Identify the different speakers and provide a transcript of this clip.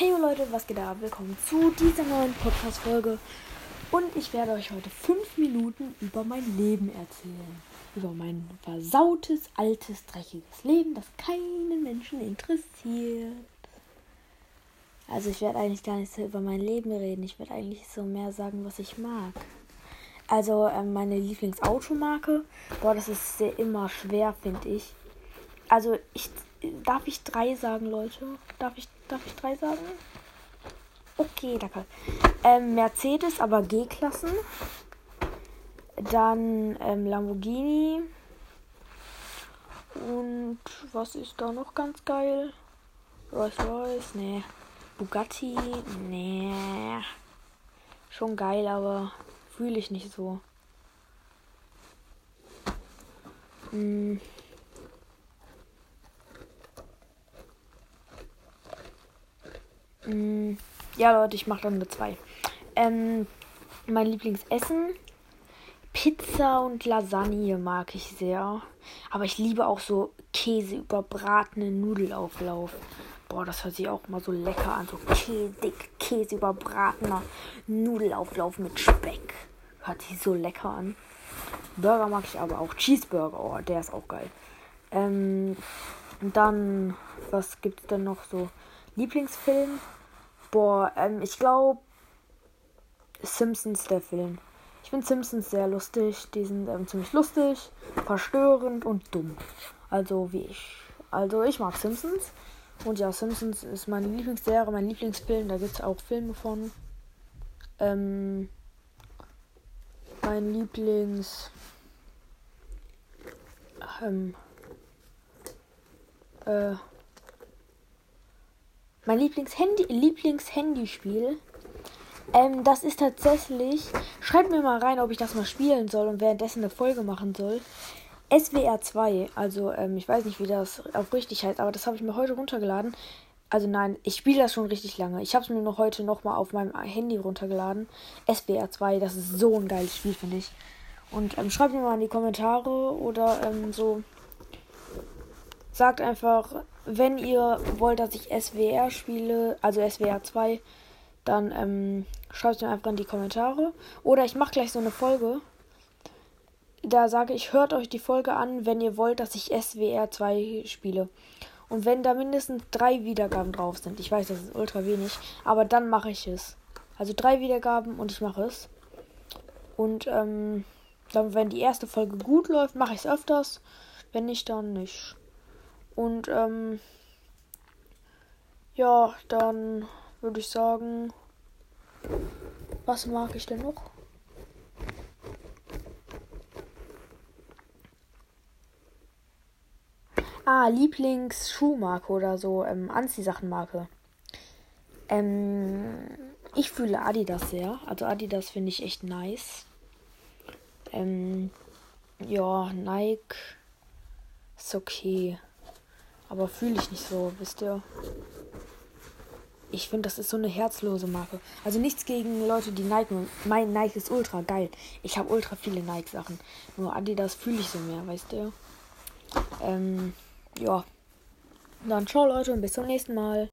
Speaker 1: Hey Leute, was geht ab? Willkommen zu dieser neuen Podcast-Folge. Und ich werde euch heute fünf Minuten über mein Leben erzählen. Über mein versautes, altes, dreckiges Leben, das keinen Menschen interessiert. Also ich werde eigentlich gar nicht so über mein Leben reden. Ich werde eigentlich so mehr sagen, was ich mag. Also ähm, meine Lieblingsautomarke. Boah, das ist sehr immer schwer, finde ich. Also ich darf ich drei sagen, Leute? Darf ich Darf ich drei sagen? Okay, danke. Ähm, Mercedes, aber G-Klassen. Dann ähm, Lamborghini. Und was ist da noch ganz geil? Rolls Royce, nee. Bugatti, nee. Schon geil, aber fühle ich nicht so. Hm. Ja, Leute, ich mache dann eine 2. Ähm, mein Lieblingsessen. Pizza und Lasagne mag ich sehr. Aber ich liebe auch so Käse überbratenen Nudelauflauf. Boah, das hört sich auch mal so lecker an. So käsig, Käse überbratener Nudelauflauf mit Speck. Hört sich so lecker an. Burger mag ich aber auch. Cheeseburger, oh, der ist auch geil. Ähm, dann, was gibt's denn noch so? Lieblingsfilm? Boah, ähm, ich glaube Simpsons der Film. Ich finde Simpsons sehr lustig. Die sind ähm, ziemlich lustig, verstörend und dumm. Also wie ich. Also ich mag Simpsons. Und ja, Simpsons ist meine Lieblingsserie, mein Lieblingsfilm. Da gibt es auch Filme von. Ähm, mein Lieblings. Ähm, äh, mein Lieblings-Handy, Lieblings-Handyspiel. Ähm, das ist tatsächlich. Schreibt mir mal rein, ob ich das mal spielen soll und währenddessen eine Folge machen soll. SWR 2. Also, ähm, ich weiß nicht, wie das auch richtig heißt, aber das habe ich mir heute runtergeladen. Also nein, ich spiele das schon richtig lange. Ich habe es mir noch heute nochmal auf meinem Handy runtergeladen. SBR 2, das ist so ein geiles Spiel, finde ich. Und ähm, schreibt mir mal in die Kommentare oder ähm, so. Sagt einfach, wenn ihr wollt, dass ich SWR spiele, also SWR 2, dann ähm, schreibt es mir einfach in die Kommentare. Oder ich mache gleich so eine Folge. Da sage ich, hört euch die Folge an, wenn ihr wollt, dass ich SWR 2 spiele. Und wenn da mindestens drei Wiedergaben drauf sind, ich weiß, das ist ultra wenig, aber dann mache ich es. Also drei Wiedergaben und ich mache es. Und ähm, dann, wenn die erste Folge gut läuft, mache ich es öfters. Wenn nicht, dann nicht. Und ähm, ja, dann würde ich sagen, was mag ich denn noch? Ah, Lieblingsschuhmarke oder so, ähm, Anziehsachenmarke. Ähm, ich fühle Adidas sehr. Also Adidas finde ich echt nice. Ähm, ja, Nike ist okay. Aber fühle ich nicht so, wisst ihr? Ich finde, das ist so eine herzlose Marke. Also nichts gegen Leute, die Nike. Mein Nike ist ultra geil. Ich habe ultra viele Nike-Sachen. Nur Adidas fühle ich so mehr, weißt du? Ähm, ja. Dann ciao Leute und bis zum nächsten Mal.